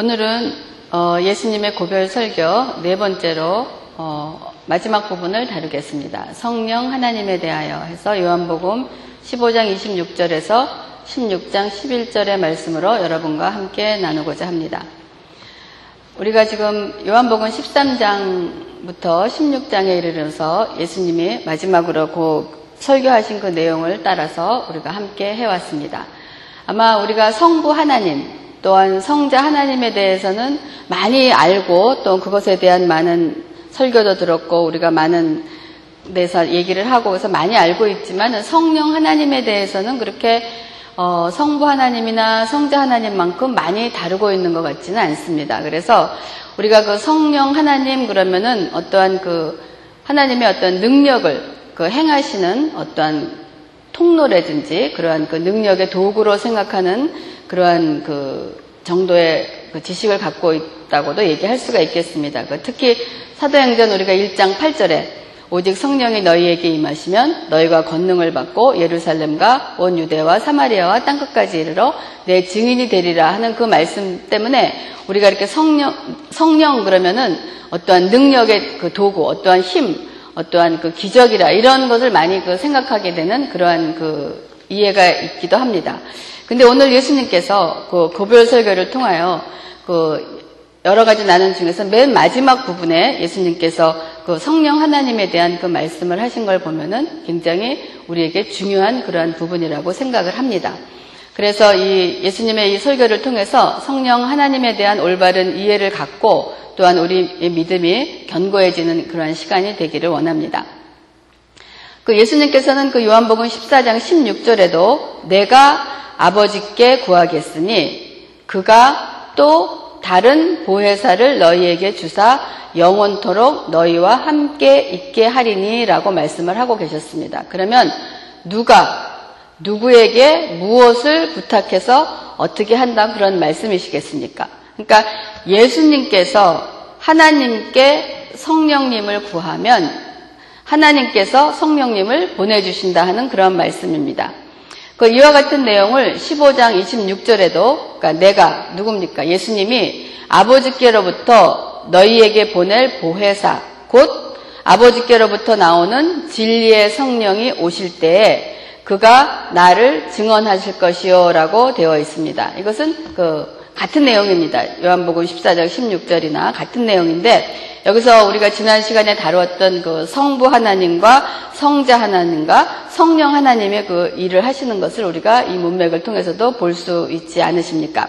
오늘은 어, 예수님의 고별 설교 네 번째로 어, 마지막 부분을 다루겠습니다. 성령 하나님에 대하여 해서 요한복음 15장 26절에서 16장 11절의 말씀으로 여러분과 함께 나누고자 합니다. 우리가 지금 요한복음 13장부터 16장에 이르러서 예수님이 마지막으로 그 설교하신 그 내용을 따라서 우리가 함께 해왔습니다. 아마 우리가 성부 하나님, 또한 성자 하나님에 대해서는 많이 알고 또 그것에 대한 많은 설교도 들었고 우리가 많은 데서 얘기를 하고 그래서 많이 알고 있지만 성령 하나님에 대해서는 그렇게 어, 성부 하나님이나 성자 하나님만큼 많이 다루고 있는 것 같지는 않습니다. 그래서 우리가 그 성령 하나님 그러면은 어떠한 그 하나님의 어떤 능력을 그 행하시는 어떠한 통로라든지 그러한 그 능력의 도구로 생각하는 그러한 그 정도의 그 지식을 갖고 있다고도 얘기할 수가 있겠습니다. 그 특히 사도행전 우리가 1장 8절에 오직 성령이 너희에게 임하시면 너희가 권능을 받고 예루살렘과 온 유대와 사마리아와 땅 끝까지 이르러 내 증인이 되리라 하는 그 말씀 때문에 우리가 이렇게 성령 성령 그러면은 어떠한 능력의 그 도구, 어떠한 힘, 어떠한 그 기적이라 이런 것을 많이 그 생각하게 되는 그러한 그 이해가 있기도 합니다. 근데 오늘 예수님께서 그 고별 설교를 통하여 그 여러 가지 나눈 중에서 맨 마지막 부분에 예수님께서 그 성령 하나님에 대한 그 말씀을 하신 걸 보면은 굉장히 우리에게 중요한 그러한 부분이라고 생각을 합니다. 그래서 이 예수님의 이 설교를 통해서 성령 하나님에 대한 올바른 이해를 갖고 또한 우리의 믿음이 견고해지는 그러한 시간이 되기를 원합니다. 그 예수님께서는 그 요한복음 14장 16절에도 내가 아버지께 구하겠으니 그가 또 다른 보혜사를 너희에게 주사 영원토록 너희와 함께 있게 하리니 라고 말씀을 하고 계셨습니다. 그러면 누가 누구에게 무엇을 부탁해서 어떻게 한다 그런 말씀이시겠습니까? 그러니까 예수님께서 하나님께 성령님을 구하면 하나님께서 성령님을 보내주신다 하는 그런 말씀입니다. 그 이와 같은 내용을 15장 26절에도 그러니까 내가 누굽니까? 예수님이 아버지께로부터 너희에게 보낼 보혜사 곧 아버지께로부터 나오는 진리의 성령이 오실 때에 그가 나를 증언하실 것이요 라고 되어 있습니다. 이것은 그 같은 내용입니다. 요한복음 14장 16절이나 같은 내용인데 여기서 우리가 지난 시간에 다루었던 그 성부 하나님과 성자 하나님과 성령 하나님의 그 일을 하시는 것을 우리가 이 문맥을 통해서도 볼 수 있지 않으십니까?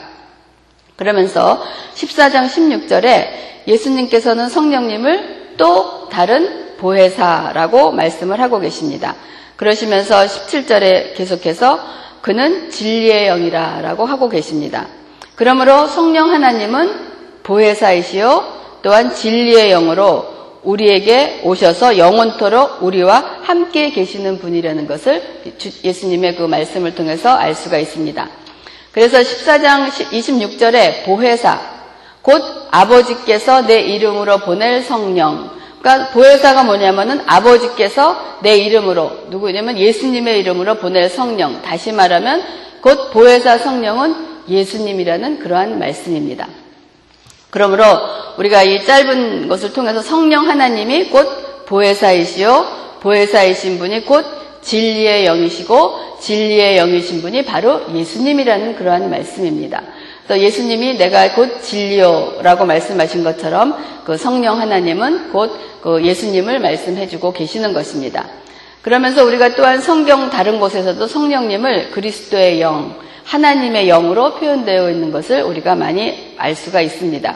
그러면서 14장 16절에 예수님께서는 성령님을 또 다른 보혜사라고 말씀을 하고 계십니다. 그러시면서 17절에 계속해서 그는 진리의 영이라 라고 하고 계십니다. 그러므로 성령 하나님은 보혜사이시요 또한 진리의 영으로 우리에게 오셔서 영원토록 우리와 함께 계시는 분이라는 것을 예수님의 그 말씀을 통해서 알 수가 있습니다. 그래서 14장 26절에 보혜사, 곧 아버지께서 내 이름으로 보낼 성령. 그러니까 보혜사가 뭐냐면은 아버지께서 내 이름으로, 누구냐면 예수님의 이름으로 보낼 성령. 다시 말하면 곧 보혜사 성령은 예수님이라는 그러한 말씀입니다. 그러므로 우리가 이 짧은 것을 통해서 성령 하나님이 곧 보혜사이시요 보혜사이신 분이 곧 진리의 영이시고 진리의 영이신 분이 바로 예수님이라는 그러한 말씀입니다. 또 예수님이 내가 곧 진리요라고 말씀하신 것처럼 그 성령 하나님은 곧 그 예수님을 말씀해주고 계시는 것입니다. 그러면서 우리가 또한 성경 다른 곳에서도 성령님을 그리스도의 영, 하나님의 영으로 표현되어 있는 것을 우리가 많이 알 수가 있습니다.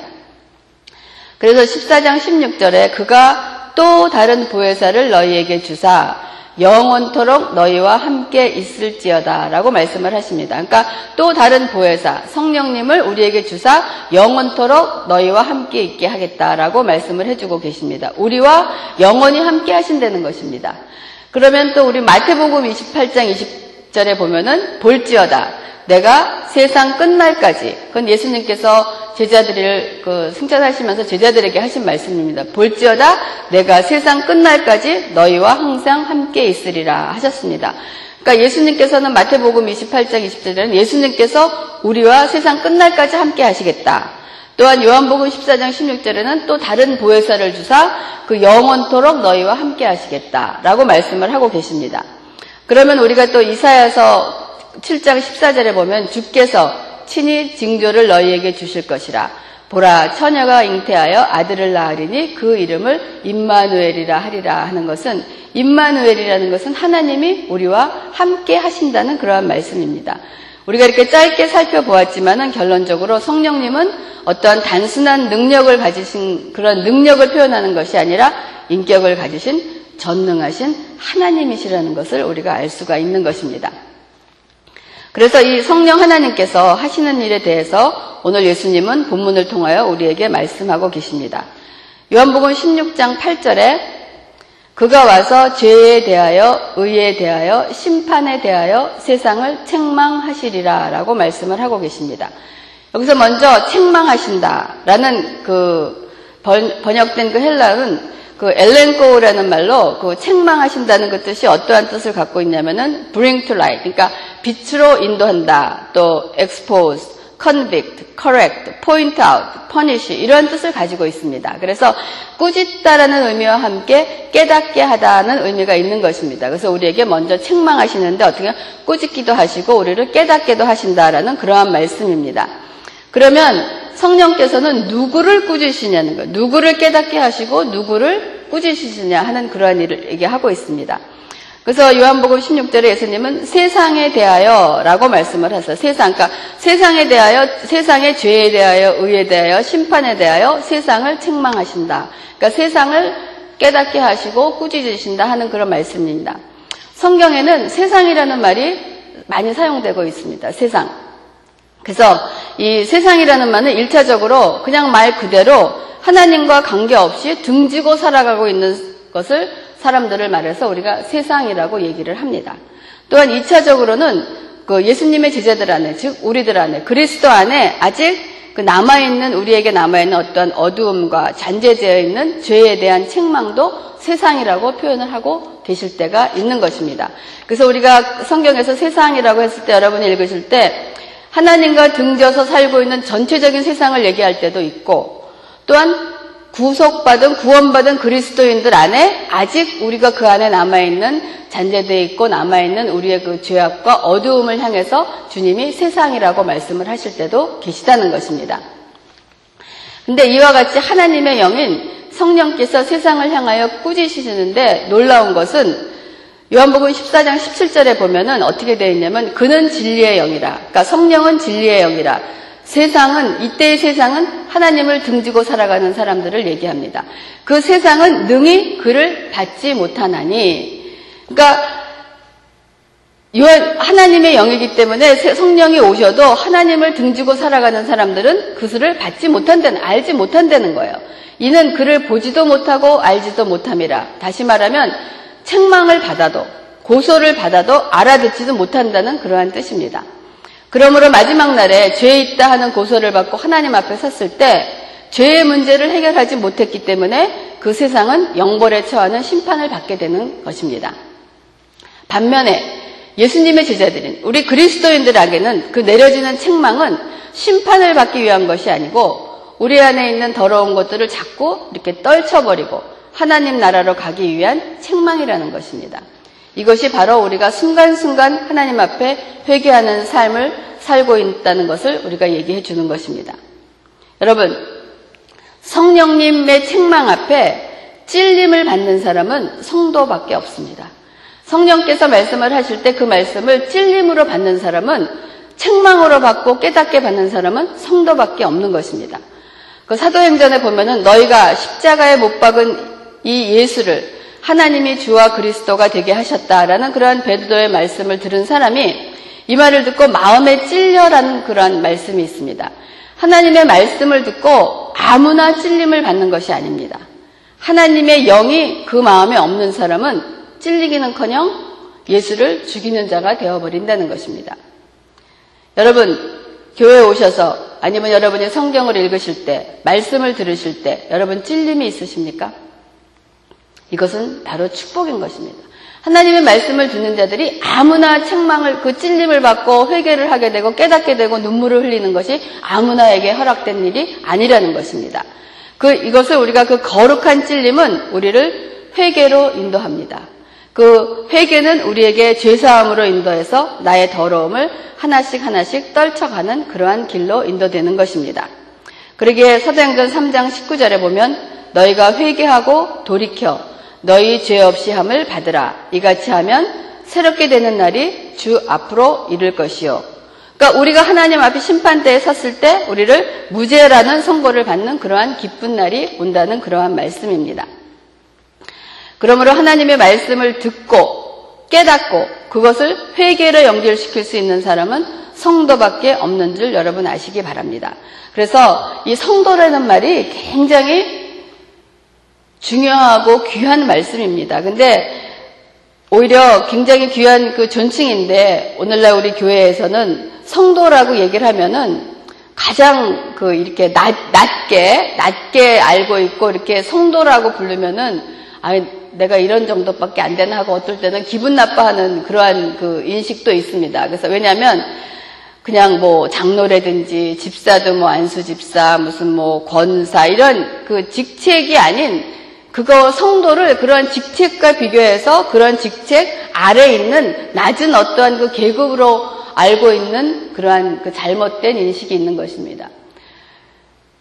그래서 14장 16절에 그가 또 다른 보혜사를 너희에게 주사 영원토록 너희와 함께 있을지어다 라고 말씀을 하십니다. 그러니까 또 다른 보혜사, 성령님을 우리에게 주사 영원토록 너희와 함께 있게 하겠다라고 말씀을 해주고 계십니다. 우리와 영원히 함께 하신다는 것입니다. 그러면 또 우리 마태복음 28장 20절에 보면은 볼지어다. 내가 세상 끝날까지 그건 예수님께서 제자들을 그 승천하시면서 제자들에게 하신 말씀입니다. 볼지어다 내가 세상 끝날까지 너희와 항상 함께 있으리라 하셨습니다. 그러니까 예수님께서는 마태복음 28장 20절에는 예수님께서 우리와 세상 끝날까지 함께 하시겠다. 또한 요한복음 14장 16절에는 또 다른 보혜사를 주사 그 영원토록 너희와 함께 하시겠다라고 말씀을 하고 계십니다. 그러면 우리가 또 이사야서 7장 14절에 보면 주께서 친히 징조를 너희에게 주실 것이라. 보라 처녀가 잉태하여 아들을 낳으리니 그 이름을 임마누엘이라 하리라 하는 것은 임마누엘이라는 것은 하나님이 우리와 함께 하신다는 그러한 말씀입니다. 우리가 이렇게 짧게 살펴보았지만은 결론적으로 성령님은 어떠한 단순한 능력을 가지신 그런 능력을 표현하는 것이 아니라 인격을 가지신 전능하신 하나님이시라는 것을 우리가 알 수가 있는 것입니다. 그래서 이 성령 하나님께서 하시는 일에 대해서 오늘 예수님은 본문을 통하여 우리에게 말씀하고 계십니다. 요한복음 16장 8절에 그가 와서 죄에 대하여 의에 대하여 심판에 대하여 세상을 책망하시리라 라고 말씀을 하고 계십니다. 여기서 먼저 책망하신다 라는 그 번역된 그 헬라는 그 엘렌코라는 말로 그 책망하신다는 그 뜻이 어떠한 뜻을 갖고 있냐면은 bring to light 그러니까 빛으로 인도한다 또 expose convict, correct, point out, punish 이런 뜻을 가지고 있습니다. 그래서 꾸짖다라는 의미와 함께 깨닫게 하다는 의미가 있는 것입니다. 그래서 우리에게 먼저 책망하시는데 어떻게 꾸짖기도 하시고 우리를 깨닫게도 하신다라는 그러한 말씀입니다. 그러면 성령께서는 누구를 꾸짖으시냐는 거예요. 누구를 깨닫게 하시고 누구를 꾸짖으시냐 하는 그러한 일을 얘기하고 있습니다. 그래서 요한복음 16절에 예수님은 세상에 대하여 라고 말씀을 하세요. 세상, 그러니까 세상에 대하여, 세상의 죄에 대하여, 의에 대하여, 심판에 대하여 세상을 책망하신다. 그러니까 세상을 깨닫게 하시고 꾸짖으신다 하는 그런 말씀입니다. 성경에는 세상이라는 말이 많이 사용되고 있습니다. 세상. 그래서 이 세상이라는 말은 일차적으로 그냥 말 그대로 하나님과 관계없이 등지고 살아가고 있는 것을 사람들을 말해서 우리가 세상이라고 얘기를 합니다. 또한 2차적으로는 그 예수님의 제자들 안에, 즉 우리들 안에, 그리스도 안에 아직 그 남아있는 우리에게 남아있는 어떤 어두움과 잔재되어 있는 죄에 대한 책망도 세상이라고 표현을 하고 계실 때가 있는 것입니다. 그래서 우리가 성경에서 세상이라고 했을 때 여러분이 읽으실 때 하나님과 등져서 살고 있는 전체적인 세상을 얘기할 때도 있고 또한 구속받은 구원받은 그리스도인들 안에 아직 우리가 그 안에 남아있는 잔재되어 있고 남아있는 우리의 그 죄악과 어두움을 향해서 주님이 세상이라고 말씀을 하실 때도 계시다는 것입니다. 근데 이와 같이 하나님의 영인 성령께서 세상을 향하여 꾸짖으시는데 놀라운 것은 요한복음 14장 17절에 보면은 어떻게 되어 있냐면 그는 진리의 영이라. 그러니까 성령은 진리의 영이라. 세상은 이때의 세상은 하나님을 등지고 살아가는 사람들을 얘기합니다. 그 세상은 능히 그를 받지 못하나니 그러니까 하나님의 영이기 때문에 성령이 오셔도 하나님을 등지고 살아가는 사람들은 그것을 받지 못한다는 알지 못한다는 거예요. 이는 그를 보지도 못하고 알지도 못함이라. 다시 말하면 책망을 받아도 고소를 받아도 알아듣지도 못한다는 그러한 뜻입니다. 그러므로 마지막 날에 죄 있다 하는 고소를 받고 하나님 앞에 섰을 때 죄의 문제를 해결하지 못했기 때문에 그 세상은 영벌에 처하는 심판을 받게 되는 것입니다. 반면에 예수님의 제자들인 우리 그리스도인들에게는 그 내려지는 책망은 심판을 받기 위한 것이 아니고 우리 안에 있는 더러운 것들을 자꾸 이렇게 떨쳐버리고 하나님 나라로 가기 위한 책망이라는 것입니다. 이것이 바로 우리가 순간순간 하나님 앞에 회개하는 삶을 살고 있다는 것을 우리가 얘기해 주는 것입니다. 여러분, 성령님의 책망 앞에 찔림을 받는 사람은 성도밖에 없습니다. 성령께서 말씀을 하실 때 그 말씀을 찔림으로 받는 사람은 책망으로 받고 깨닫게 받는 사람은 성도밖에 없는 것입니다. 그 사도행전에 보면은 너희가 십자가에 못 박은 이 예수를 하나님이 주와 그리스도가 되게 하셨다라는 그러한 베드로의 말씀을 들은 사람이 이 말을 듣고 마음에 찔려라는 그러한 말씀이 있습니다. 하나님의 말씀을 듣고 아무나 찔림을 받는 것이 아닙니다. 하나님의 영이 그 마음에 없는 사람은 찔리기는커녕 예수를 죽이는 자가 되어버린다는 것입니다. 여러분 교회에 오셔서 아니면 여러분이 성경을 읽으실 때 말씀을 들으실 때 여러분 찔림이 있으십니까? 이것은 바로 축복인 것입니다. 하나님의 말씀을 듣는 자들이 아무나 책망을 그 찔림을 받고 회개를 하게 되고 깨닫게 되고 눈물을 흘리는 것이 아무나에게 허락된 일이 아니라는 것입니다. 그 이것을 우리가 그 거룩한 찔림은 우리를 회개로 인도합니다. 그 회개는 우리에게 죄 사함으로 인도해서 나의 더러움을 하나씩 하나씩 떨쳐가는 그러한 길로 인도되는 것입니다. 그러기에 사도행전 3장 19절에 보면 너희가 회개하고 돌이켜 너희 죄 없이 함을 받으라. 이같이 하면 새롭게 되는 날이 주 앞으로 이를 것이요. 그러니까 우리가 하나님 앞에 심판대에 섰을 때 우리를 무죄라는 선고를 받는 그러한 기쁜 날이 온다는 그러한 말씀입니다. 그러므로 하나님의 말씀을 듣고 깨닫고 그것을 회개로 연결시킬 수 있는 사람은 성도밖에 없는 줄 여러분 아시기 바랍니다. 그래서 이 성도라는 말이 굉장히 중요하고 귀한 말씀입니다. 근데 오히려 굉장히 귀한 그 존칭인데 오늘날 우리 교회에서는 성도라고 얘기를 하면은 가장 그 이렇게 낮, 낮게 낮게 알고 있고 이렇게 성도라고 부르면은 아 내가 이런 정도밖에 안 되나 하고 어떨 때는 기분 나빠하는 그러한 그 인식도 있습니다. 그래서 왜냐하면 그냥 뭐 장로라든지 집사도 뭐 안수 집사 무슨 뭐 권사 이런 그 직책이 아닌 그거 성도를 그런 직책과 비교해서 그런 직책 아래 있는 낮은 어떠한 그 계급으로 알고 있는 그러한 그 잘못된 인식이 있는 것입니다.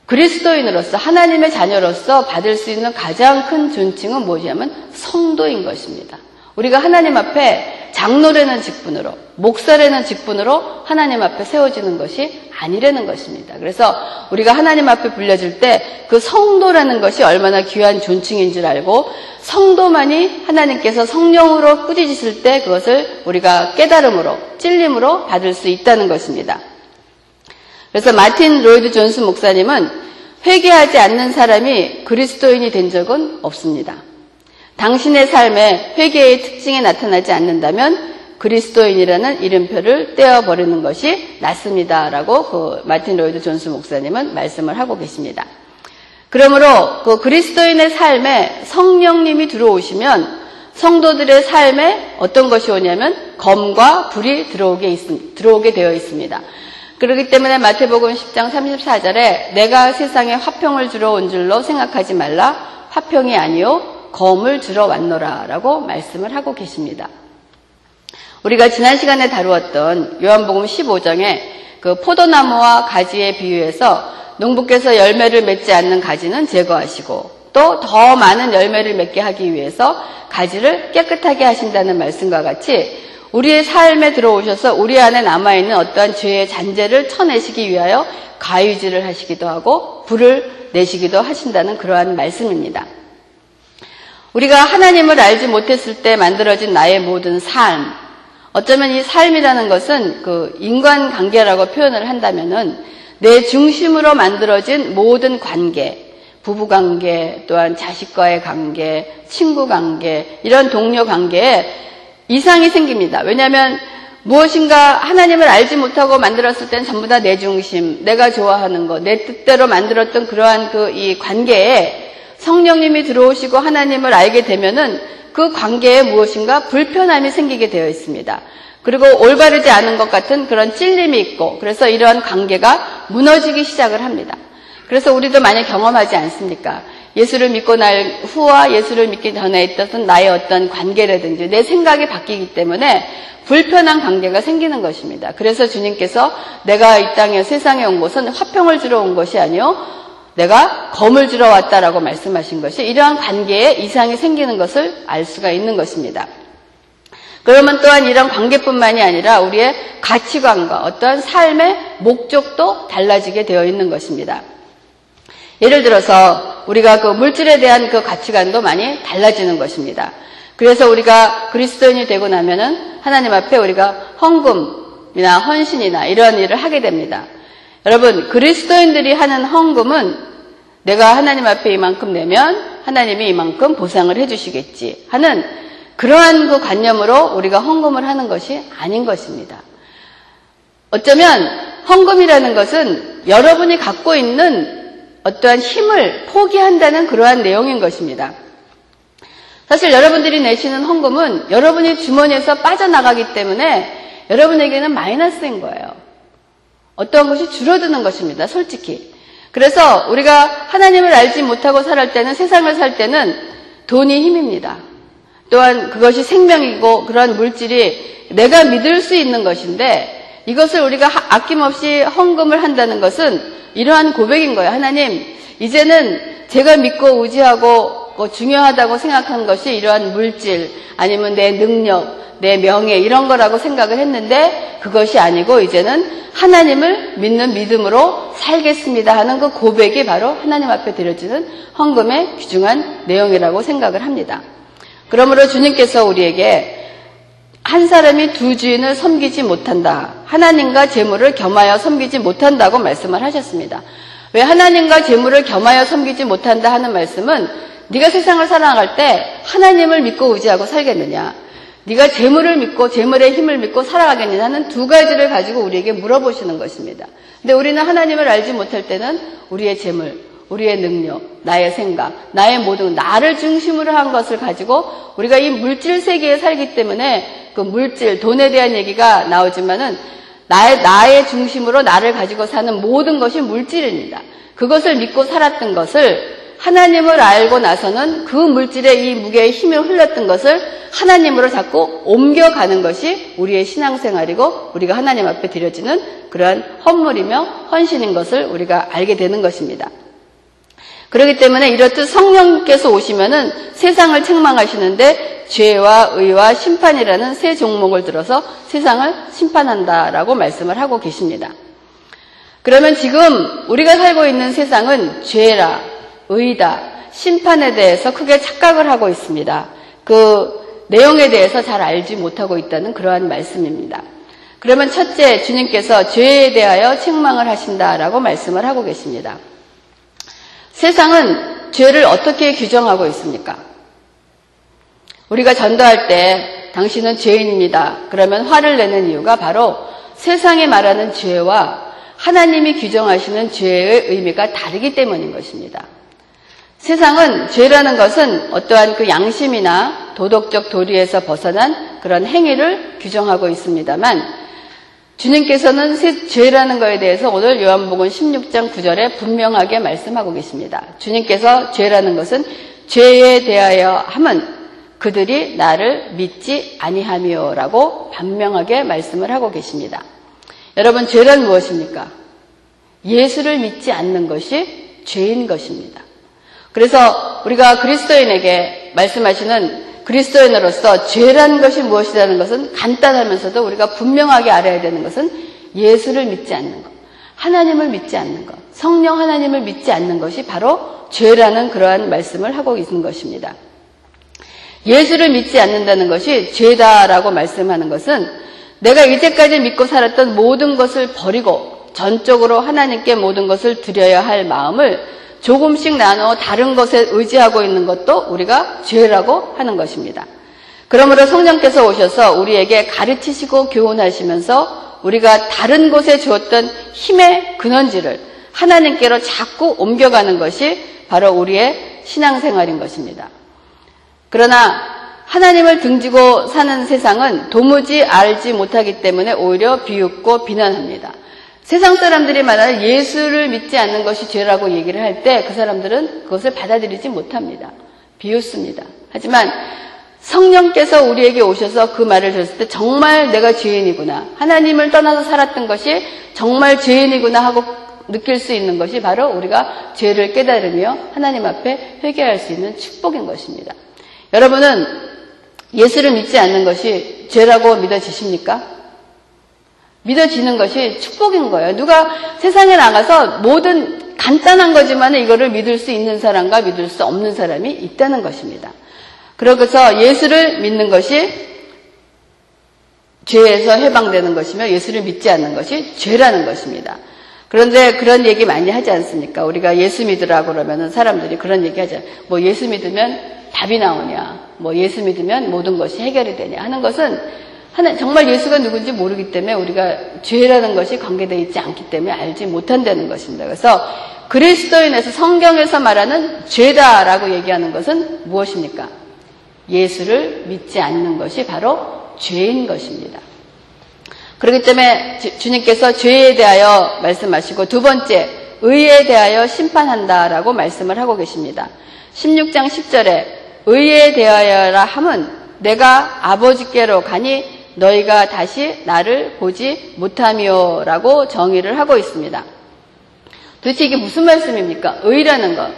그리스도인으로서 하나님의 자녀로서 받을 수 있는 가장 큰 존칭은 뭐냐면 성도인 것입니다. 우리가 하나님 앞에 장로라는 직분으로 목사라는 직분으로 하나님 앞에 세워지는 것이 아니라는 것입니다. 그래서 우리가 하나님 앞에 불려질 때 그 성도라는 것이 얼마나 귀한 존칭인 줄 알고 성도만이 하나님께서 성령으로 꾸짖으실 때 그것을 우리가 깨달음으로 찔림으로 받을 수 있다는 것입니다. 그래서 마틴 로이드 존스 목사님은 회개하지 않는 사람이 그리스도인이 된 적은 없습니다. 당신의 삶에 회개의 특징이 나타나지 않는다면 그리스도인이라는 이름표를 떼어버리는 것이 낫습니다라고 그 마틴 로이드 존스 목사님은 말씀을 하고 계십니다. 그러므로 그 그리스도인의 삶에 성령님이 들어오시면 성도들의 삶에 어떤 것이 오냐면 검과 불이 들어오게, 있, 들어오게 되어 있습니다. 그렇기 때문에 마태복음 10장 34절에 내가 세상에 화평을 주러 온 줄로 생각하지 말라 화평이 아니요 검을 주러 왔노라 라고 말씀을 하고 계십니다. 우리가 지난 시간에 다루었던 요한복음 15장에 그 포도나무와 가지에 비유해서 농부께서 열매를 맺지 않는 가지는 제거하시고 또 더 많은 열매를 맺게 하기 위해서 가지를 깨끗하게 하신다는 말씀과 같이 우리의 삶에 들어오셔서 우리 안에 남아있는 어떠한 죄의 잔재를 쳐내시기 위하여 가위질을 하시기도 하고 불을 내시기도 하신다는 그러한 말씀입니다. 우리가 하나님을 알지 못했을 때 만들어진 나의 모든 삶, 어쩌면 이 삶이라는 것은 그 인간 관계라고 표현을 한다면은 내 중심으로 만들어진 모든 관계, 부부 관계, 또한 자식과의 관계, 친구 관계, 이런 동료 관계에 이상이 생깁니다. 왜냐하면 무엇인가 하나님을 알지 못하고 만들었을 땐 전부 다 내 중심, 내가 좋아하는 것, 내 뜻대로 만들었던 그러한 그 이 관계에 성령님이 들어오시고 하나님을 알게 되면은 그 관계에 무엇인가 불편함이 생기게 되어 있습니다. 그리고 올바르지 않은 것 같은 그런 찔림이 있고 그래서 이러한 관계가 무너지기 시작을 합니다. 그래서 우리도 많이 경험하지 않습니까? 예수를 믿고 날 후와 예수를 믿기 전에 있었던 나의 어떤 관계라든지 내 생각이 바뀌기 때문에 불편한 관계가 생기는 것입니다. 그래서 주님께서 내가 이 땅에 세상에 온 것은 화평을 주러 온 것이 아니요 내가 검을 주러 왔다라고 말씀하신 것이 이러한 관계에 이상이 생기는 것을 알 수가 있는 것입니다. 그러면 또한 이런 관계뿐만이 아니라 우리의 가치관과 어떠한 삶의 목적도 달라지게 되어 있는 것입니다. 예를 들어서 우리가 그 물질에 대한 그 가치관도 많이 달라지는 것입니다. 그래서 우리가 그리스도인이 되고 나면은 하나님 앞에 우리가 헌금이나 헌신이나 이런 일을 하게 됩니다. 여러분, 그리스도인들이 하는 헌금은 내가 하나님 앞에 이만큼 내면 하나님이 이만큼 보상을 해주시겠지 하는 그러한 그 관념으로 우리가 헌금을 하는 것이 아닌 것입니다. 어쩌면 헌금이라는 것은 여러분이 갖고 있는 어떠한 힘을 포기한다는 그러한 내용인 것입니다. 사실 여러분들이 내시는 헌금은 여러분이 주머니에서 빠져나가기 때문에 여러분에게는 마이너스인 거예요. 어떠한 것이 줄어드는 것입니다. 솔직히. 그래서 우리가 하나님을 알지 못하고 살할 때는 세상을 살 때는 돈이 힘입니다. 또한 그것이 생명이고 그러한 물질이 내가 믿을 수 있는 것인데 이것을 우리가 아낌없이 헌금을 한다는 것은 이러한 고백인 거예요. 하나님, 이제는 제가 믿고 의지하고 뭐 중요하다고 생각하는 것이 이러한 물질 아니면 내 능력, 내 명예 이런 거라고 생각을 했는데 그것이 아니고 이제는 하나님을 믿는 믿음으로 살겠습니다 하는 그 고백이 바로 하나님 앞에 드려지는 헌금의 귀중한 내용이라고 생각을 합니다. 그러므로 주님께서 우리에게 한 사람이 두 주인을 섬기지 못한다. 하나님과 재물을 겸하여 섬기지 못한다고 말씀을 하셨습니다. 왜 하나님과 재물을 겸하여 섬기지 못한다 하는 말씀은 네가 세상을 살아갈 때 하나님을 믿고 의지하고 살겠느냐? 네가 재물을 믿고 재물의 힘을 믿고 살아가겠느냐 하는 두 가지를 가지고 우리에게 물어보시는 것입니다. 근데 우리는 하나님을 알지 못할 때는 우리의 재물, 우리의 능력, 나의 생각, 나의 모든 나를 중심으로 한 것을 가지고 우리가 이 물질 세계에 살기 때문에 그 물질, 돈에 대한 얘기가 나오지만은 나의, 나의 중심으로 나를 가지고 사는 모든 것이 물질입니다. 그것을 믿고 살았던 것을 하나님을 알고 나서는 그 물질의 이 무게의 힘을 흘렸던 것을 하나님으로 자꾸 옮겨가는 것이 우리의 신앙생활이고 우리가 하나님 앞에 드려지는 그러한 헌물이며 헌신인 것을 우리가 알게 되는 것입니다. 그렇기 때문에 이렇듯 성령께서 오시면은 세상을 책망하시는데 죄와 의와 심판이라는 세 종목을 들어서 세상을 심판한다라고 말씀을 하고 계십니다. 그러면 지금 우리가 살고 있는 세상은 죄라, 의다, 심판에 대해서 크게 착각을 하고 있습니다. 그 내용에 대해서 잘 알지 못하고 있다는 그러한 말씀입니다. 그러면 첫째, 주님께서 죄에 대하여 책망을 하신다라고 말씀을 하고 계십니다. 세상은 죄를 어떻게 규정하고 있습니까? 우리가 전도할 때 당신은 죄인입니다. 그러면 화를 내는 이유가 바로 세상에 말하는 죄와 하나님이 규정하시는 죄의 의미가 다르기 때문인 것입니다. 세상은 죄라는 것은 어떠한 그 양심이나 도덕적 도리에서 벗어난 그런 행위를 규정하고 있습니다만 주님께서는 죄라는 것에 대해서 오늘 요한복음 16장 9절에 분명하게 말씀하고 계십니다. 주님께서 죄라는 것은 죄에 대하여 함은 그들이 나를 믿지 아니하며라고 반명하게 말씀을 하고 계십니다. 여러분 죄란 무엇입니까? 예수를 믿지 않는 것이 죄인 것입니다. 그래서 우리가 그리스도인에게 말씀하시는 그리스도인으로서 죄라는 것이 무엇이라는 것은 간단하면서도 우리가 분명하게 알아야 되는 것은 예수를 믿지 않는 것, 하나님을 믿지 않는 것, 성령 하나님을 믿지 않는 것이 바로 죄라는 그러한 말씀을 하고 있는 것입니다. 예수를 믿지 않는다는 것이 죄다라고 말씀하는 것은 내가 이제까지 믿고 살았던 모든 것을 버리고 전적으로 하나님께 모든 것을 드려야 할 마음을 조금씩 나눠 다른 것에 의지하고 있는 것도 우리가 죄라고 하는 것입니다. 그러므로 성령께서 오셔서 우리에게 가르치시고 교훈하시면서 우리가 다른 곳에 주었던 힘의 근원지를 하나님께로 자꾸 옮겨가는 것이 바로 우리의 신앙생활인 것입니다. 그러나 하나님을 등지고 사는 세상은 도무지 알지 못하기 때문에 오히려 비웃고 비난합니다. 세상 사람들이 말하는 예수를 믿지 않는 것이 죄라고 얘기를 할 때 그 사람들은 그것을 받아들이지 못합니다. 비웃습니다. 하지만 성령께서 우리에게 오셔서 그 말을 들었을 때 정말 내가 죄인이구나. 하나님을 떠나서 살았던 것이 정말 죄인이구나 하고 느낄 수 있는 것이 바로 우리가 죄를 깨달으며 하나님 앞에 회개할 수 있는 축복인 것입니다. 여러분은 예수를 믿지 않는 것이 죄라고 믿어지십니까? 믿어지는 것이 축복인 거예요. 누가 세상에 나가서 모든 간단한 거지만 이거를 믿을 수 있는 사람과 믿을 수 없는 사람이 있다는 것입니다. 그래서 예수를 믿는 것이 죄에서 해방되는 것이며 예수를 믿지 않는 것이 죄라는 것입니다. 그런데 그런 얘기 많이 하지 않습니까? 우리가 예수 믿으라 그러면 사람들이 그런 얘기 하죠. 뭐 예수 믿으면 답이 나오냐, 뭐 예수 믿으면 모든 것이 해결이 되냐 하는 것은 하나, 정말 예수가 누군지 모르기 때문에 우리가 죄라는 것이 관계되어 있지 않기 때문에 알지 못한다는 것입니다. 그래서 그리스도인에서 성경에서 말하는 죄다라고 얘기하는 것은 무엇입니까? 예수를 믿지 않는 것이 바로 죄인 것입니다. 그렇기 때문에 주님께서 죄에 대하여 말씀하시고 두 번째 의에 대하여 심판한다라고 말씀을 하고 계십니다. 16장 10절에 의에 대하여라 함은 내가 아버지께로 가니 너희가 다시 나를 보지 못하며라고 정의를 하고 있습니다. 도대체 이게 무슨 말씀입니까? 의라는 것.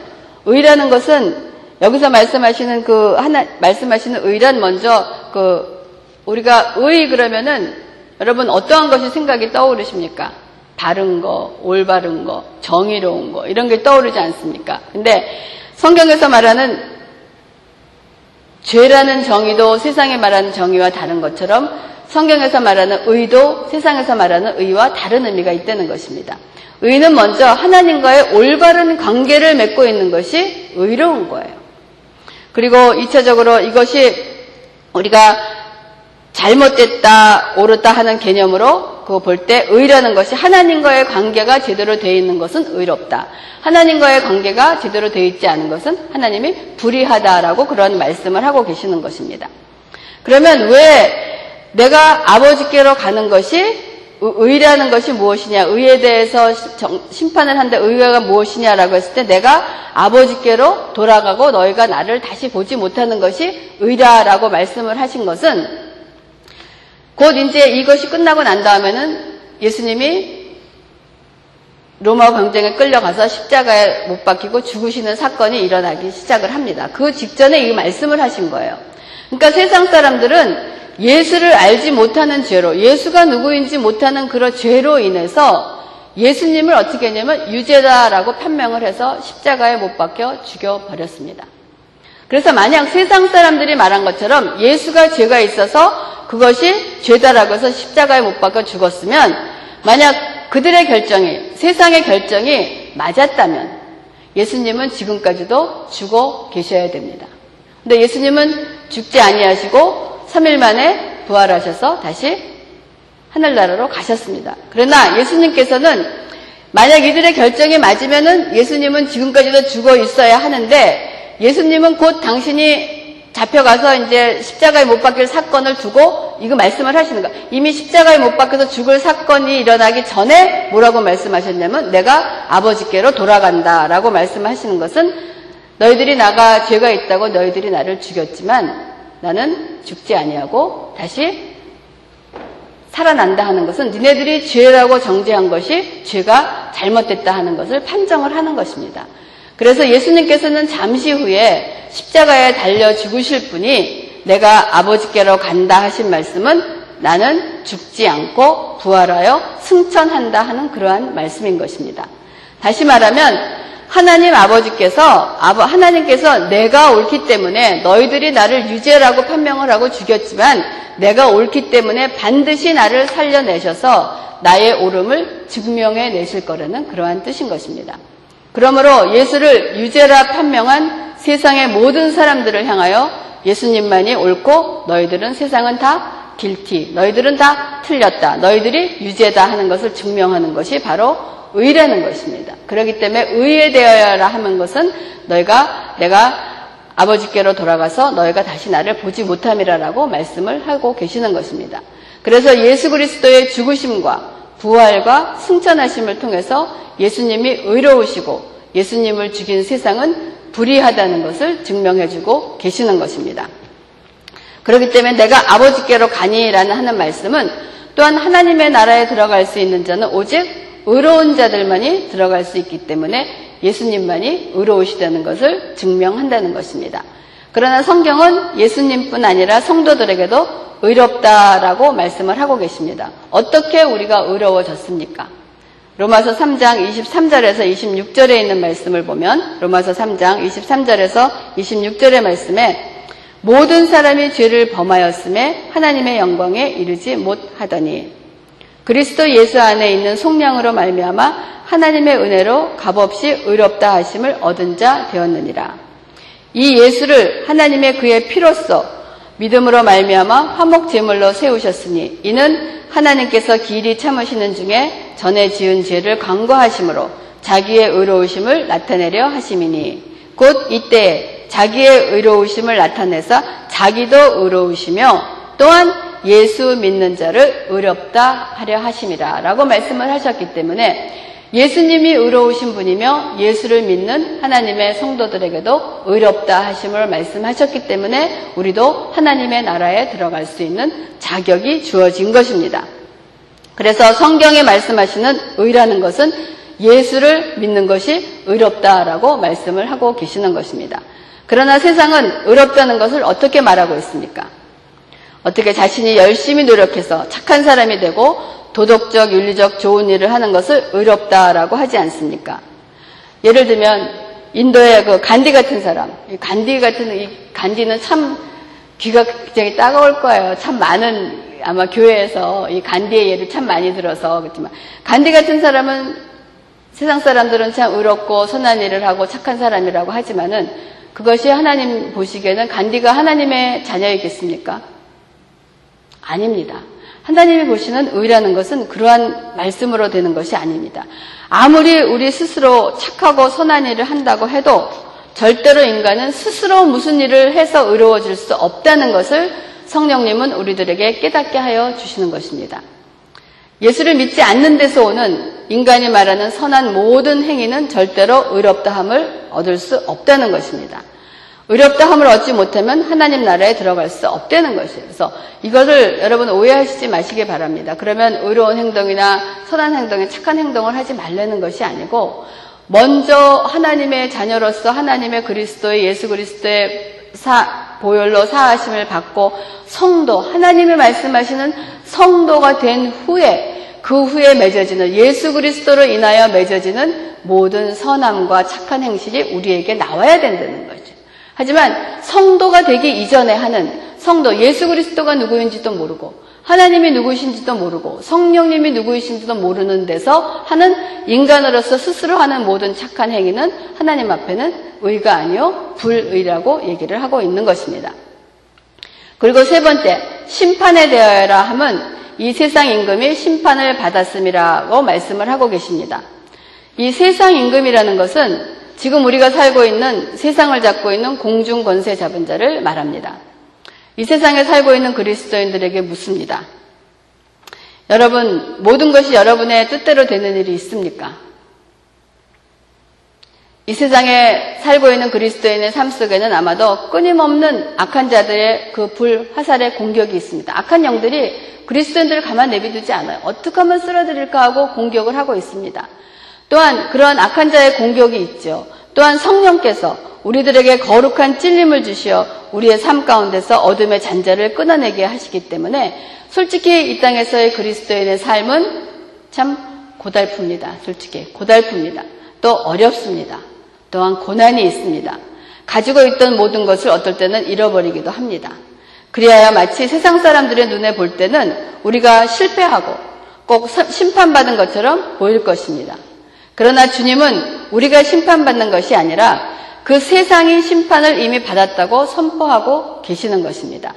의라는 것은 여기서 말씀하시는 그 하나 말씀하시는 의란 먼저 그 우리가 의 그러면은 여러분 어떠한 것이 생각이 떠오르십니까? 바른 거, 올바른 거, 정의로운 거 이런 게 떠오르지 않습니까? 근데 성경에서 말하는 죄라는 정의도 세상에 말하는 정의와 다른 것처럼 성경에서 말하는 의도 세상에서 말하는 의와 다른 의미가 있다는 것입니다. 의는 먼저 하나님과의 올바른 관계를 맺고 있는 것이 의로운 거예요. 그리고 2차적으로 이것이 우리가 잘못됐다, 옳았다 하는 개념으로 그거 볼 때 의라는 것이 하나님과의 관계가 제대로 되어 있는 것은 의롭다. 하나님과의 관계가 제대로 되어 있지 않은 것은 하나님이 불의하다라고 그런 말씀을 하고 계시는 것입니다. 그러면 왜 내가 아버지께로 가는 것이 의라는 것이 무엇이냐, 의에 대해서 심판을 한다, 의가 무엇이냐라고 했을 때 내가 아버지께로 돌아가고 너희가 나를 다시 보지 못하는 것이 의다라고 말씀을 하신 것은 곧 이제 이것이 끝나고 난 다음에는 예수님이 로마 경쟁에 끌려가서 십자가에 못 박히고 죽으시는 사건이 일어나기 시작을 합니다. 그 직전에 이 말씀을 하신 거예요. 그러니까 세상 사람들은 예수를 알지 못하는 죄로, 예수가 누구인지 못하는 그런 죄로 인해서 예수님을 어떻게 했냐면 유죄다라고 판명을 해서 십자가에 못 박혀 죽여버렸습니다. 그래서 만약 세상 사람들이 말한 것처럼 예수가 죄가 있어서 그것이 죄다라고 해서 십자가에 못 박혀 죽었으면 만약 그들의 결정이, 세상의 결정이 맞았다면 예수님은 지금까지도 죽어 계셔야 됩니다. 근데 예수님은 죽지 아니하시고 3일 만에 부활하셔서 다시 하늘나라로 가셨습니다. 그러나 예수님께서는 만약 이들의 결정이 맞으면은 예수님은 지금까지도 죽어 있어야 하는데 예수님은 곧 당신이 잡혀가서 이제 십자가에 못 박힐 사건을 두고 이거 말씀을 하시는 거. 이미 십자가에 못 박혀서 죽을 사건이 일어나기 전에 뭐라고 말씀하셨냐면 내가 아버지께로 돌아간다라고 말씀하시는 것은 너희들이 나가 죄가 있다고 너희들이 나를 죽였지만 나는 죽지 아니하고 다시 살아난다 하는 것은 니네들이 죄라고 정죄한 것이 죄가 잘못됐다 하는 것을 판정을 하는 것입니다. 그래서 예수님께서는 잠시 후에 십자가에 달려 죽으실 분이 내가 아버지께로 간다 하신 말씀은 나는 죽지 않고 부활하여 승천한다 하는 그러한 말씀인 것입니다. 다시 말하면 하나님 아버지께서 하나님께서 내가 옳기 때문에 너희들이 나를 유죄라고 판명을 하고 죽였지만 내가 옳기 때문에 반드시 나를 살려내셔서 나의 옳음을 증명해 내실 거라는 그러한 뜻인 것입니다. 그러므로 예수를 유죄라 판명한 세상의 모든 사람들을 향하여 예수님만이 옳고 너희들은 세상은 다 길티, 너희들은 다 틀렸다, 너희들이 유죄다 하는 것을 증명하는 것이 바로 의라는 것입니다. 그렇기 때문에 의에 대하여라 하는 것은 너희가 내가 아버지께로 돌아가서 너희가 다시 나를 보지 못함이라라고 말씀을 하고 계시는 것입니다. 그래서 예수 그리스도의 죽으심과 부활과 승천하심을 통해서 예수님이 의로우시고 예수님을 죽인 세상은 불의하다는 것을 증명해주고 계시는 것입니다. 그렇기 때문에 내가 아버지께로 가니라는 하는 말씀은 또한 하나님의 나라에 들어갈 수 있는 자는 오직 의로운 자들만이 들어갈 수 있기 때문에 예수님만이 의로우시다는 것을 증명한다는 것입니다. 그러나 성경은 예수님뿐 아니라 성도들에게도 의롭다라고 말씀을 하고 계십니다. 어떻게 우리가 의로워졌습니까? 로마서 3장 23절에서 26절에 있는 말씀을 보면 로마서 3장 23절에서 26절의 말씀에 모든 사람이 죄를 범하였음에 하나님의 영광에 이르지 못하더니 그리스도 예수 안에 있는 속량으로 말미암아 하나님의 은혜로 값없이 의롭다 하심을 얻은 자 되었느니라. 이 예수를 하나님의 그의 피로써 믿음으로 말미암아 화목 제물로 세우셨으니 이는 하나님께서 길이 참으시는 중에 전에 지은 죄를 강구하심으로 자기의 의로우심을 나타내려 하심이니 곧 이때 자기의 의로우심을 나타내서 자기도 의로우시며 또한 예수 믿는 자를 의롭다 하려 하심이라 라고 말씀을 하셨기 때문에 예수님이 의로우신 분이며 예수를 믿는 하나님의 성도들에게도 의롭다 하심을 말씀하셨기 때문에 우리도 하나님의 나라에 들어갈 수 있는 자격이 주어진 것입니다. 그래서 성경에 말씀하시는 의라는 것은 예수를 믿는 것이 의롭다라고 말씀을 하고 계시는 것입니다. 그러나 세상은 의롭다는 것을 어떻게 말하고 있습니까? 어떻게 자신이 열심히 노력해서 착한 사람이 되고 도덕적, 윤리적 좋은 일을 하는 것을 의롭다라고 하지 않습니까? 예를 들면 인도의 그 간디 같은 사람, 간디 같은 이 간디는 참 귀가 굉장히 따가울 거예요. 참 많은 아마 교회에서 이 간디의 예를 참 많이 들어서 그렇지만 간디 같은 사람은 세상 사람들은 참 의롭고 선한 일을 하고 착한 사람이라고 하지만은 그것이 하나님 보시기에는 간디가 하나님의 자녀이겠습니까? 아닙니다. 하나님이 보시는 의라는 것은 그러한 말씀으로 되는 것이 아닙니다. 아무리 우리 스스로 착하고 선한 일을 한다고 해도 절대로 인간은 스스로 무슨 일을 해서 의로워질 수 없다는 것을 성령님은 우리들에게 깨닫게 하여 주시는 것입니다. 예수를 믿지 않는 데서 오는 인간이 말하는 선한 모든 행위는 절대로 의롭다함을 얻을 수 없다는 것입니다. 의롭다 함을 얻지 못하면 하나님 나라에 들어갈 수 없다는 것이에요. 그래서 이것을 여러분 오해하시지 마시기 바랍니다. 그러면 의로운 행동이나 선한 행동에 착한 행동을 하지 말라는 것이 아니고 먼저 하나님의 자녀로서 하나님의 그리스도의 예수 그리스도의 사, 보혈로 사하심을 받고 성도 하나님의 말씀하시는 성도가 된 후에 그 후에 맺어지는 예수 그리스도로 인하여 맺어지는 모든 선함과 착한 행실이 우리에게 나와야 된다는 거죠. 하지만 성도가 되기 이전에 하는 성도 예수 그리스도가 누구인지도 모르고 하나님이 누구이신지도 모르고 성령님이 누구이신지도 모르는 데서 하는 인간으로서 스스로 하는 모든 착한 행위는 하나님 앞에는 의가 아니요 불의라고 얘기를 하고 있는 것입니다. 그리고 세 번째 심판에 대하여라 함은 이 세상 임금이 심판을 받았음이라고 말씀을 하고 계십니다. 이 세상 임금이라는 것은 지금 우리가 살고 있는 세상을 잡고 있는 공중 권세 잡은 자를 말합니다. 이 세상에 살고 있는 그리스도인들에게 묻습니다. 여러분, 모든 것이 여러분의 뜻대로 되는 일이 있습니까? 이 세상에 살고 있는 그리스도인의 삶 속에는 아마도 끊임없는 악한 자들의 그 불, 화살의 공격이 있습니다. 악한 영들이 그리스도인들을 가만 내비두지 않아요. 어떻게 하면 쓰러뜨릴까 하고 공격을 하고 있습니다. 또한 그런 악한 자의 공격이 있죠. 또한 성령께서 우리들에게 거룩한 찔림을 주시어 우리의 삶 가운데서 어둠의 잔재를 끊어내게 하시기 때문에 솔직히 이 땅에서의 그리스도인의 삶은 참 고달픕니다. 솔직히 고달픕니다. 또 어렵습니다. 또한 고난이 있습니다. 가지고 있던 모든 것을 어떨 때는 잃어버리기도 합니다. 그리하여 마치 세상 사람들의 눈에 볼 때는 우리가 실패하고 꼭 심판받은 것처럼 보일 것입니다. 그러나 주님은 우리가 심판받는 것이 아니라 그 세상이 심판을 이미 받았다고 선포하고 계시는 것입니다.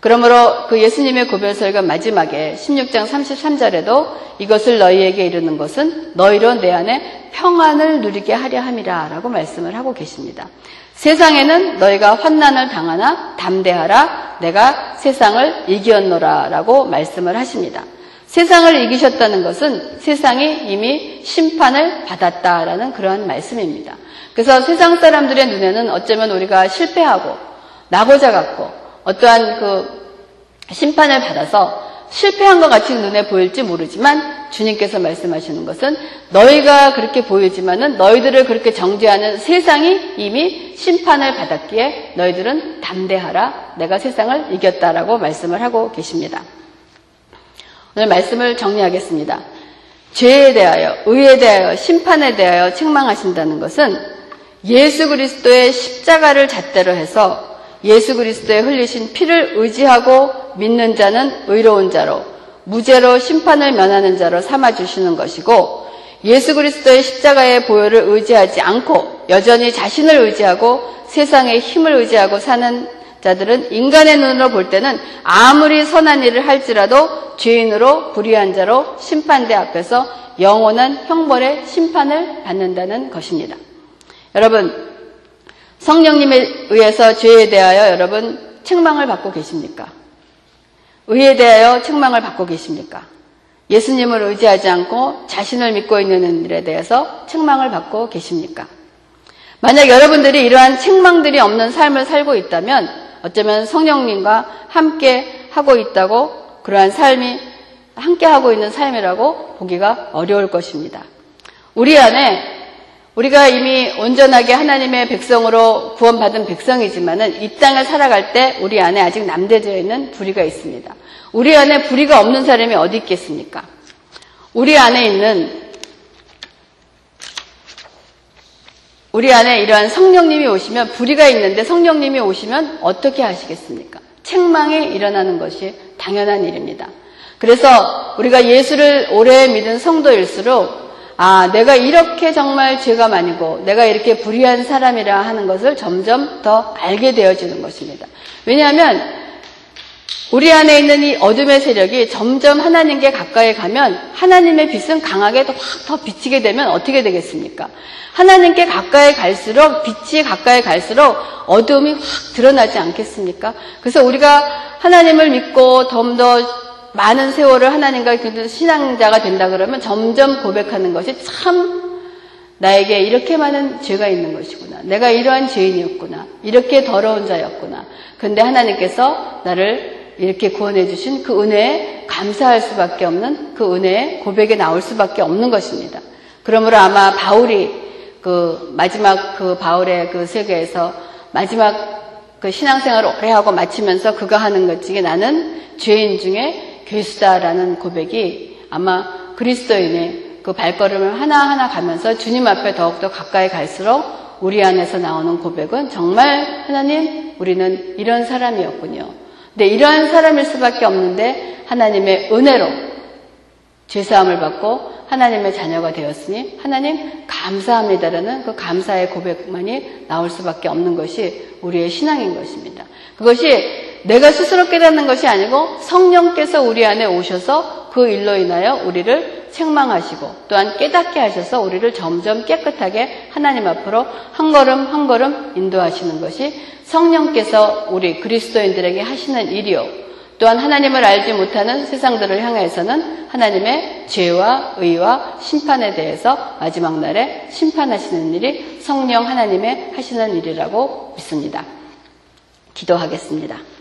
그러므로 그 예수님의 고별설가 마지막에 16장 33절에도 이것을 너희에게 이르는 것은 너희로 내 안에 평안을 누리게 하려 함이라 라고 말씀을 하고 계십니다. 세상에는 너희가 환난을 당하나 담대하라 내가 세상을 이기었노라 라고 말씀을 하십니다. 세상을 이기셨다는 것은 세상이 이미 심판을 받았다라는 그러한 말씀입니다. 그래서 세상 사람들의 눈에는 어쩌면 우리가 실패하고 나고자 같고 어떠한 그 심판을 받아서 실패한 것 같이 눈에 보일지 모르지만 주님께서 말씀하시는 것은 너희가 그렇게 보이지만은 너희들을 그렇게 정죄하는 세상이 이미 심판을 받았기에 너희들은 담대하라 내가 세상을 이겼다라고 말씀을 하고 계십니다. 오늘 말씀을 정리하겠습니다. 죄에 대하여, 의에 대하여, 심판에 대하여 책망하신다는 것은 예수 그리스도의 십자가를 잣대로 해서 예수 그리스도의 흘리신 피를 의지하고 믿는 자는 의로운 자로 무죄로 심판을 면하는 자로 삼아 주시는 것이고 예수 그리스도의 십자가의 보혈을 의지하지 않고 여전히 자신을 의지하고 세상의 힘을 의지하고 사는 자들은 인간의 눈으로 볼 때는 아무리 선한 일을 할지라도 죄인으로 불의한 자로 심판대 앞에서 영원한 형벌의 심판을 받는다는 것입니다. 여러분, 성령님에 의해서 죄에 대하여 여러분 책망을 받고 계십니까? 의에 대하여 책망을 받고 계십니까? 예수님을 의지하지 않고 자신을 믿고 있는 일에 대해서 책망을 받고 계십니까? 만약 여러분들이 이러한 책망들이 없는 삶을 살고 있다면 어쩌면 성령님과 함께 하고 있다고 그러한 삶이 함께 하고 있는 삶이라고 보기가 어려울 것입니다. 우리 안에 우리가 이미 온전하게 하나님의 백성으로 구원받은 백성이지만은 이 땅을 살아갈 때 우리 안에 아직 남대되어 있는 불의가 있습니다. 우리 안에 불의가 없는 사람이 어디 있겠습니까? 우리 안에 있는 우리 안에 이러한 성령님이 오시면 불의가 있는데 성령님이 오시면 어떻게 하시겠습니까? 책망이 일어나는 것이 당연한 일입니다. 그래서 우리가 예수를 오래 믿은 성도일수록 아, 내가 이렇게 정말 죄가 많이고 내가 이렇게 불의한 사람이라 하는 것을 점점 더 알게 되어지는 것입니다. 왜냐하면 우리 안에 있는 이 어둠의 세력이 점점 하나님께 가까이 가면 하나님의 빛은 강하게 확더 비치게 되면 어떻게 되겠습니까? 하나님께 가까이 갈수록 빛이 가까이 갈수록 어둠이 확 드러나지 않겠습니까? 그래서 우리가 하나님을 믿고 좀더 많은 세월을 하나님과 신앙자가 된다 그러면 점점 고백하는 것이 참 나에게 이렇게 많은 죄가 있는 것이구나. 내가 이러한 죄인이었구나. 이렇게 더러운 자였구나. 근데 하나님께서 나를 이렇게 구원해 주신 그 은혜에 감사할 수밖에 없는 그 은혜에 고백에 나올 수밖에 없는 것입니다. 그러므로 아마 바울이 그 마지막 그 바울의 그 세계에서 마지막 그 신앙생활을 오래 하고 마치면서 그가 하는 것 중에 나는 죄인 중에 괴수다라는 고백이 아마 그리스도인의 그 발걸음을 하나하나 가면서 주님 앞에 더욱더 가까이 갈수록 우리 안에서 나오는 고백은 정말 하나님, 우리는 이런 사람이었군요. 근데 이러한 사람일 수밖에 없는데 하나님의 은혜로 죄사함을 받고 하나님의 자녀가 되었으니 하나님 감사합니다라는 그 감사의 고백만이 나올 수밖에 없는 것이 우리의 신앙인 것입니다. 그것이 내가 스스로 깨닫는 것이 아니고 성령께서 우리 안에 오셔서 그 일로 인하여 책망하시고 또한 깨닫게 하셔서 우리를 점점 깨끗하게 하나님 앞으로 한 걸음 한 걸음 인도하시는 것이 성령께서 우리 그리스도인들에게 하시는 일이요. 또한 하나님을 알지 못하는 세상들을 향해서는 하나님의 죄와 의와 심판에 대해서 마지막 날에 심판하시는 일이 성령 하나님의 하시는 일이라고 믿습니다. 기도하겠습니다.